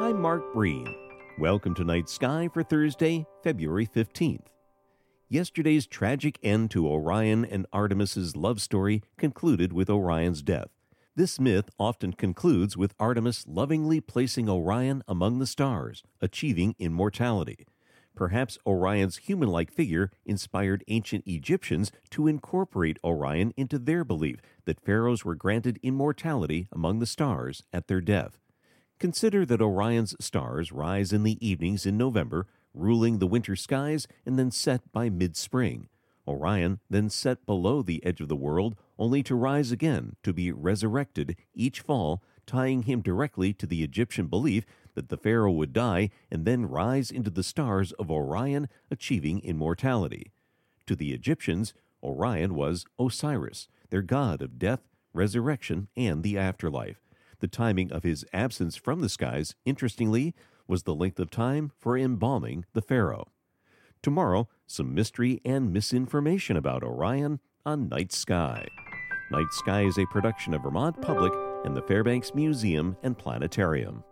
I'm Mark Breen. Welcome to Night Sky for Thursday, February 15th. Yesterday's tragic end to Orion and Artemis's love story concluded with Orion's death. This myth often concludes with Artemis lovingly placing Orion among the stars, achieving immortality. Perhaps Orion's human like figure inspired ancient Egyptians to incorporate Orion into their belief that pharaohs were granted immortality among the stars at their death. Consider that Orion's stars rise in the evenings in November, ruling the winter skies, and then set by mid spring. Orion then set below the edge of the world, only to rise again to be resurrected each fall, tying him directly to the Egyptian belief that the pharaoh would die and then rise into the stars of Orion, achieving immortality. To the Egyptians, Orion was Osiris, their god of death, resurrection, and the afterlife. The timing of his absence from the skies, interestingly, was the length of time for embalming the pharaoh. Tomorrow, some mystery and misinformation about Orion on Night Sky. Night Sky is a production of Vermont Public and the Fairbanks Museum and Planetarium.